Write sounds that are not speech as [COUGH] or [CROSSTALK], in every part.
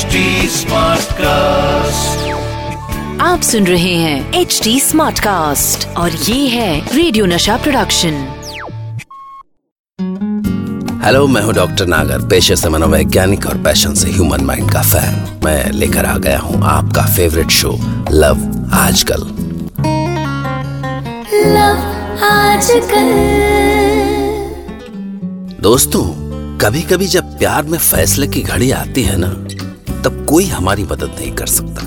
HD cast आप सुन रहे हैं एच डी स्मार्ट कास्ट और ये है रेडियो नशा प्रोडक्शन हेलो मैं हूँ डॉक्टर नागर पेशे से मनोवैज्ञानिक और पैशन से ह्यूमन माइंड का फ़ैन मैं लेकर आ गया हूँ आपका favourite show love Aajkal love Aajkal दोस्तों कभी कभी जब प्यार में फैसले की घड़ी आती है ना तब कोई हमारी मदद नहीं कर सकता।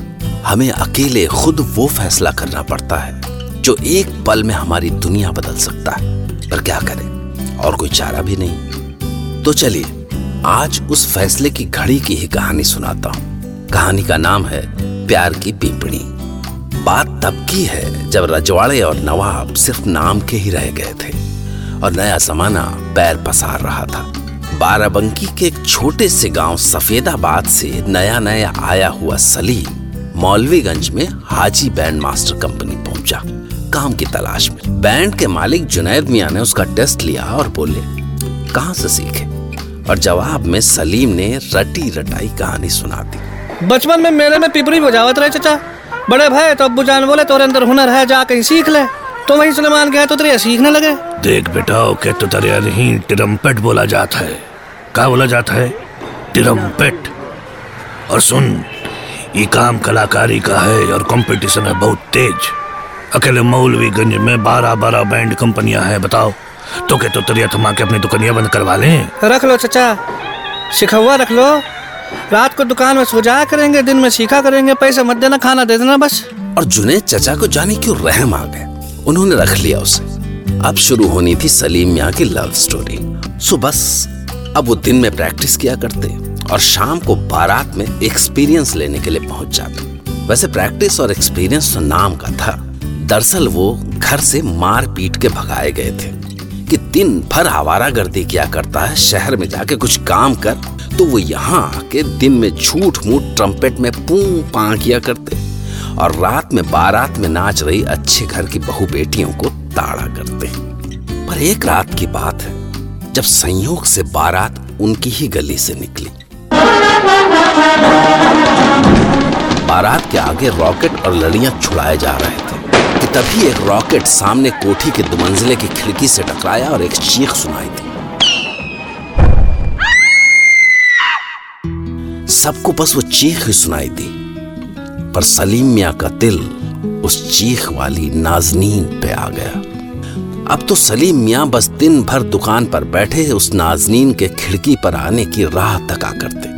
हमें अकेले खुद वो फैसला करना पड़ता है, जो एक पल में हमारी दुनिया बदल सकता है। पर क्या करें? और कोई चारा भी नहीं। तो चलिए, आज उस फैसले की घड़ी की ही कहानी सुनाता हूँ। कहानी का नाम है प्यार की पीपड़ी बात तब की है जब रजवाड़े और नवाब सिर्फ़ नाम के ही रह गए थे, और नया जमाना पैर पसार रहा था। बाराबंकी के एक छोटे से गाँव सफेदाबाद से नया नया आया हुआ सलीम मौलवीगंज में हाजी बैंड मास्टर कंपनी पहुँचा। काम की तलाश में। बैंड के मालिक जुनैद मियाँ ने उसका टेस्ट लिया और बोले, कहाँ से सीखे? और जवाब में सलीम ने रटी रटाई कहानी सुना दी। बचपन में मेले में पिपरी बजावत रहे, चचा। बड़े भाई तो अब्बू जान बोले, तोरे अंदर हुनर है, जा कहीं सीख ले। तो वही सुलेमान गया तो तेरे सीखने लगे? देख बेटा ओके तो तेरे नहीं टिरम्पेट बोला जाता है। क्या बोला जाता है? टिरम्पेट और सुन ये काम कलाकारी का है और कंपटीशन है बहुत तेज। अकेले मौलवीगंज में बारह बारह बैंड कंपनियाँ हैं बताओ। तो के तो तेरिया थमा के अपनी दुकानियाँ बंद करवा लें? रख लो चचा। सिखवा रख लो। रात को दुकान में सो जाया करेंगे दिन में सीखा करेंगे पैसे मत देना खाना दे देना बस। और जुनेद चचा को जाने क्यों रहम आ गया? उन्होंने रख लिया उसे। अब शुरू होनी थी सलीम मियाँ की लव स्टोरी सो बस, अब वो दिन में प्रैक्टिस किया करते और शाम को बारात में एक्सपीरियंस लेने के लिए पहुँच जाते। वैसे प्रैक्टिस और एक्सपीरियंस तो नाम का था। दरअसल वो घर से मार पीट के भगाए गए थे कि दिन भर आवारा गर्दी किया करता है, शहर में जाके कुछ काम कर तो वो यहाँ आके दिन में झूठ मूठ ट्रम्पेट में पू पा किया करते। और रात में बारात में नाच रही अच्छे घर की बहु बेटियों को ताड़ा करते हैं। पर एक रात की बात है, जब संयोग से बारात उनकी ही गली से निकली। बारात के आगे रॉकेट और लड़ियाँ छुड़ाए जा रहे थे, कि तभी एक रॉकेट सामने कोठी के दुमंजिले की खिड़की से टकराया और एक चीख सुनाई दी। सबको बस वो चीख ही सुनाई दी। पर सलीम मियाँ का दिल उस चीख वाली नाजनीन पे आ गया। अब तो सलीम मियाँ बस दिन भर दुकान पर बैठे उस नाजनीन के खिड़की पर आने की राह तका करते।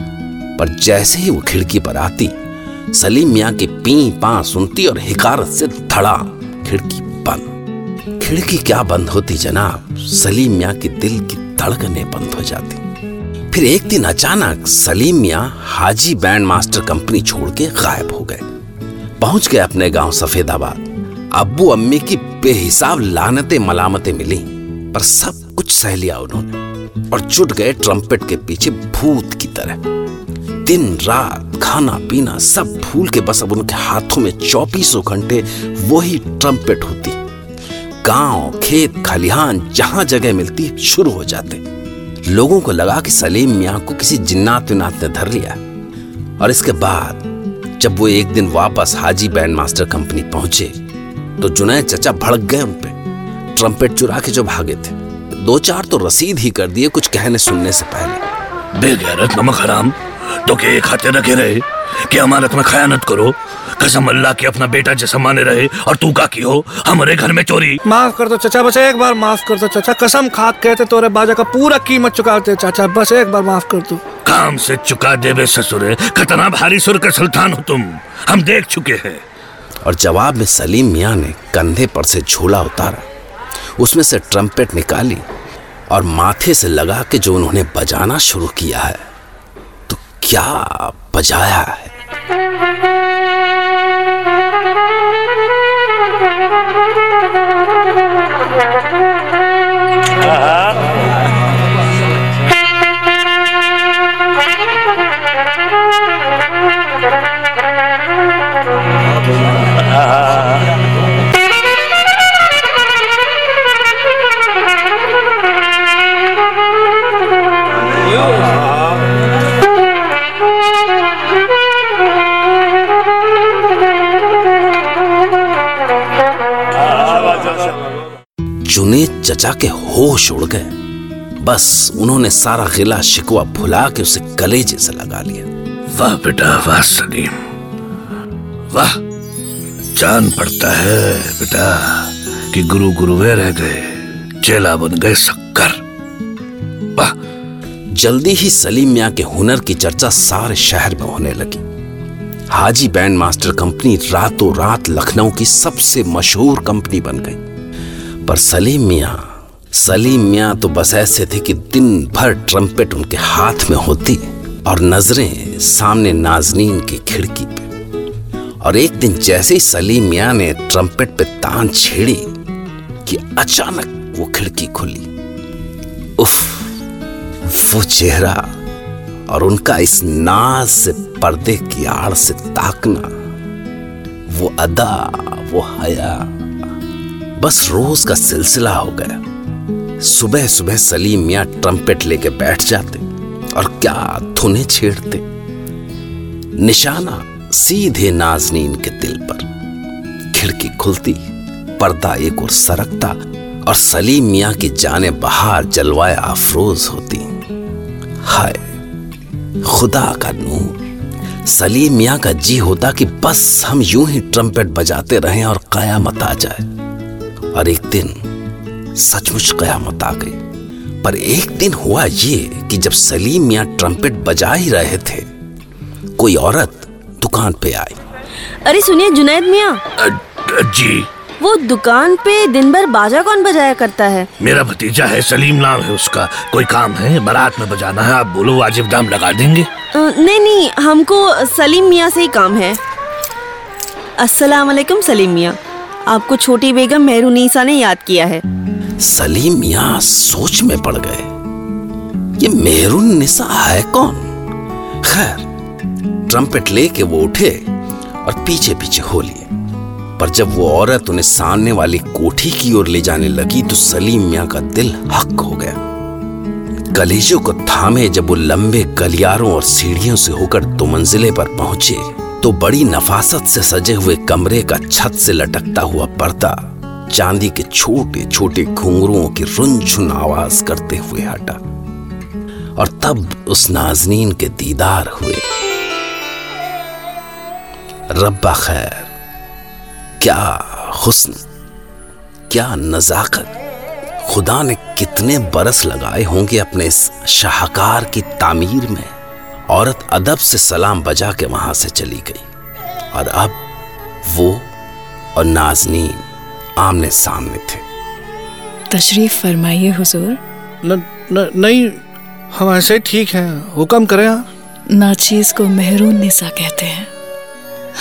पर जैसे ही वो खिड़की पर आती सलीम मियाँ की पी पा सुनती और हिकारत से धड़ा, खिड़की बंद। खिड़की क्या बंद होती जनाब? सलीम मियाँ की दिल की धड़कने बंद हो जाती। फिर एक दिन अचानक सलीम मियाँ हाजी बैंड मास्टर कंपनी छोड़ के गायब हो गए। पहुँच गए अपने गाँव सफेदाबाद। अब्बू अम्मी की बेहिसाब लानतें मलामतें मिली, पर सब कुछ सह लिया उन्होंने और जुट गए ट्रम्पेट के पीछे भूत की तरह। दिन, रात, खाना, पीना सब भूल के बस अब उनके हाथों में चौबीसों घंटे वही ट्रम्पेट होती। गाँव, खेत, खलिहान जहाँ जगह मिलती, शुरू हो जाते। लोगों को लगा कि सलीम मियाँ को किसी जिन्नात विन्नात ने धर लिया और इसके बाद, जब वो एक दिन वापस हाजी बैंड मास्टर कंपनी पहुँचे तो जुनैद चचा भड़क गए उन पे। ट्रम्पेट चुरा के जो भागे थे। दो चार तो रसीद ही कर दिए कुछ कहने सुनने से पहले। बेगैरत नमक हराम। तो के हाथे रखे रहे? कि अमानत में खयानत करो? कसम अल्लाह की अपना बेटा जैसा माने रहे और तू का की हो? हमारे घर में चोरी। माफ़ कर दो चचा बस एक बार माफ़ कर दो चचा। कसम खा कहते तोरे बाजा का पूरा कीमत चुकाते चाचा बस एक बार माफ़ कर दो। काम से चुका देवे ससुरे कितना भारी सुर के सुल्तान हो तुम। हम देख चुके हैं। और जवाब में सलीम मियाँ ने कंधे पर से झोला उतारा। उसमें से ट्रम्पेट निकाली और माथे से लगा के जो उन्होंने बजाना शुरू किया है तो क्या बजाया है? जुनेद चचा के होश उड़ गए। बस उन्होंने सारा गिला शिकवा भुला के उसे कलेजे से लगा लिया। वाह बेटा वाह सलीम। वाह जान पड़ता है बेटा कि गुरु गुरुवे रह गए चेला बन गए शक्कर वाह। जल्दी ही सलीम मियाँ के हुनर की चर्चा सारे शहर में होने लगी। हाजी बैंड मास्टर कंपनी रातों रात लखनऊ की सबसे मशहूर कंपनी बन गई। पर सलीम मियाँ सलीम मियाँ तो बस ऐसे थे कि दिन भर ट्रम्पेट उनके हाथ में होती और नज़रें सामने नाजनीन की खिड़की पे। और एक दिन जैसे ही सलीम मियाँ ने ट्रम्पेट पे तान छेड़ी कि अचानक वो खिड़की खुली। उफ, वो चेहरा और उनका इस नाज से पर्दे की आड़ से ताकना, वो अदा, वो हया बस रोज का सिलसिला हो गया सुबह सुबह सलीम मियाँ ट्रम्पेट लेके बैठ जाते और क्या धुने छेड़ते। निशाना सीधे नाजनीन के दिल पर। खिड़की खुलती, पर्दा एक और सरकता और सलीम मियाँ की जाने बाहर जलवाए अफरोज होती। हाय, खुदा का नूर। सलीम मियाँ का जी होता कि बस हम यूँ ही ट्रम्पेट बजाते रहें और कयामत आ जाए। और एक दिन सचमुच कयामत आ गई। पर एक दिन हुआ ये कि जब सलीम मियाँ ट्रम्पेट बजा ही रहे थे कोई औरत दुकान पे आई। अरे सुनिए जुनैद मियाँ। जी। वो दुकान पे दिन भर बाजा कौन बजाया करता है? मेरा भतीजा है सलीम नाम है उसका। कोई काम है? बारात में बजाना है। आप बोलो वाजिब दाम लगा देंगे। नहीं नहीं हमको सलीम मियाँ से ही काम है। अस्सलाम वालेकुम सलीम मियाँ। आपको छोटी बेगम मेहरुनीसा ने याद किया है। सलीम मियाँ सोच में पड़ गए। ये मेहरून निसा है कौन? खैर ट्रम्पेट लेके वो उठे और पीछे पीछे हो लिए। पर जब वो औरत उन्हें सामने वाली कोठी की ओर ले जाने लगी तो सलीम मियाँ का दिल हक हो गया। कलेजों को थामे जब वो लंबे गलियारों और सीढ़ियों से होकर दो मंजिले पर पहुँचे। तो बड़ी नफासत से सजे हुए कमरे का छत से लटकता हुआ पर्दा चांदी के छोटे छोटे घुंघरुओं की रुनझुन आवाज़ करते हुए हटा और तब उस नाजनीन के दीदार हुए। रब्बा खैर, क्या हुस्न, क्या नजाकत। खुदा ने कितने बरस लगाए होंगे अपने इस शाहकार की तामीर में। औरत अदब से सलाम बजा के वहाँ से चली गई। और अब वो और नाजनीन आमने सामने थे। तशरीफ़ फरमाइए हुजूर। न, न, नहीं हम ऐसे ठीक हैं। हुक्म करें आप। नाचीज को मेहरून निसा कहते हैं।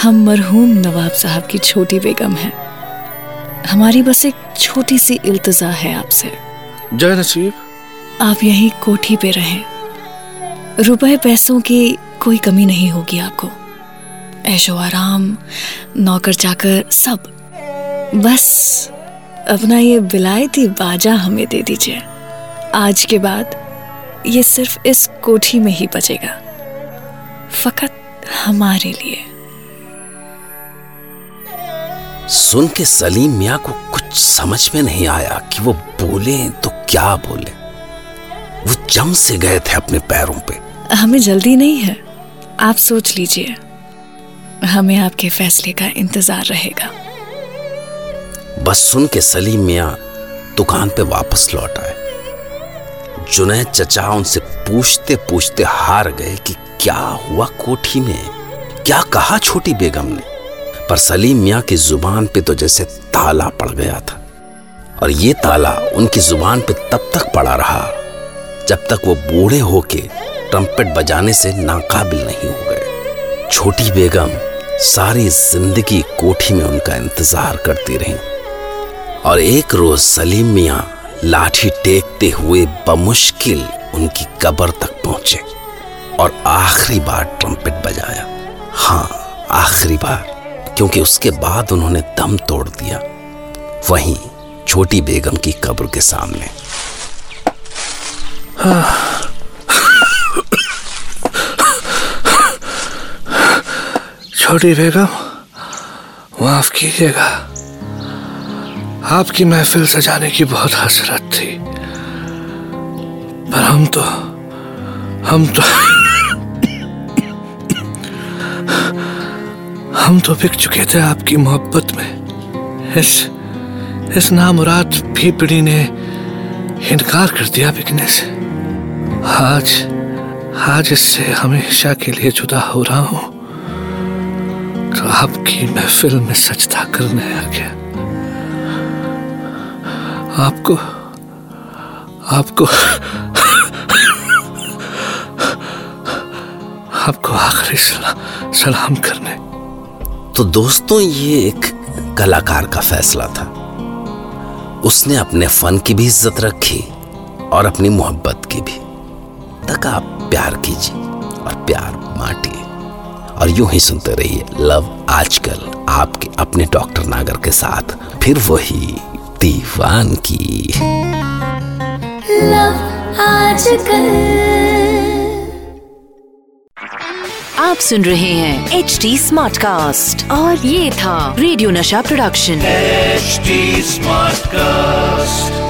हम मरहूम नवाब साहब की छोटी बेगम हैं। हमारी बस एक छोटी सी इल्तजा है आपसे। जय नसीब। आप यहीं कोठी पे रहें। रुपए पैसों की कोई कमी नहीं होगी आपको। ऐशो आराम, नौकर चाकर, सब। बस, अपना ये बिलायती बाजा हमें दे दीजिए। आज के बाद ये सिर्फ़ इस कोठी में ही बचेगा। फकत हमारे लिए। सुन के सलीम मियाँ को कुछ समझ में नहीं आया कि वो बोले तो क्या बोले। वो जम से गए थे अपने पैरों पे। हमें जल्दी नहीं है। आप सोच लीजिए। हमें आपके फैसले का इंतज़ार रहेगा। बस सुन के सलीम मियाँ दुकान पे वापस लौट आए। जुनैद चचा उनसे पूछते पूछते हार गए कि क्या हुआ कोठी में? क्या कहा छोटी बेगम ने? पर सलीम मियाँ की ज़ुबान पे तो जैसे ताला पड़ गया था। और ये ताला उनकी ज़ुबान पे तब तक पड़ा रहा। जब तक वो बूढ़े होके ट्रम्पेट बजाने से नाकाबिल नहीं हो गए। छोटी बेगम सारी ज़िंदगी कोठी में उनका इंतज़ार करती रही और एक रोज सलीम मियाँ लाठी टेकते हुए बमुश्किल उनकी कब्र तक पहुँचे और आखिरी बार ट्रम्पेट बजाया। हाँ आखिरी बार, क्योंकि उसके बाद उन्होंने दम तोड़ दिया। वहीं छोटी बेगम की कब्र के सामने [SIGHS] छोटी बेगम, माफ़ कीजिएगा। आपकी महफिल सजाने की बहुत हसरत थी। पर हम तो हम तो हम तो बिक चुके थे आपकी मोहब्बत में। इस इस नामुराद भीपड़ी ने इनकार कर दिया बिकने से। आज आज इससे हमेशा के लिए जुदा हो रहा हूँ। तो आपकी महफिल में सजदा करने आ गया। आपको आपको आपको आखिरी सला, सलाम करने। तो दोस्तों ये एक कलाकार का फैसला था। उसने अपने फन की भी इज़्ज़त रखी और अपनी मोहब्बत की भी। तक आप प्यार कीजिए और प्यार बांटिए। और यूँ ही सुनते रहिए लव आजकल आपके अपने डॉक्टर नागर के साथ। फिर वही दीवान की लव आजकल। आप सुन रहे हैं एच डी स्मार्ट कास्ट और ये था रेडियो नशा प्रोडक्शन। H smart cast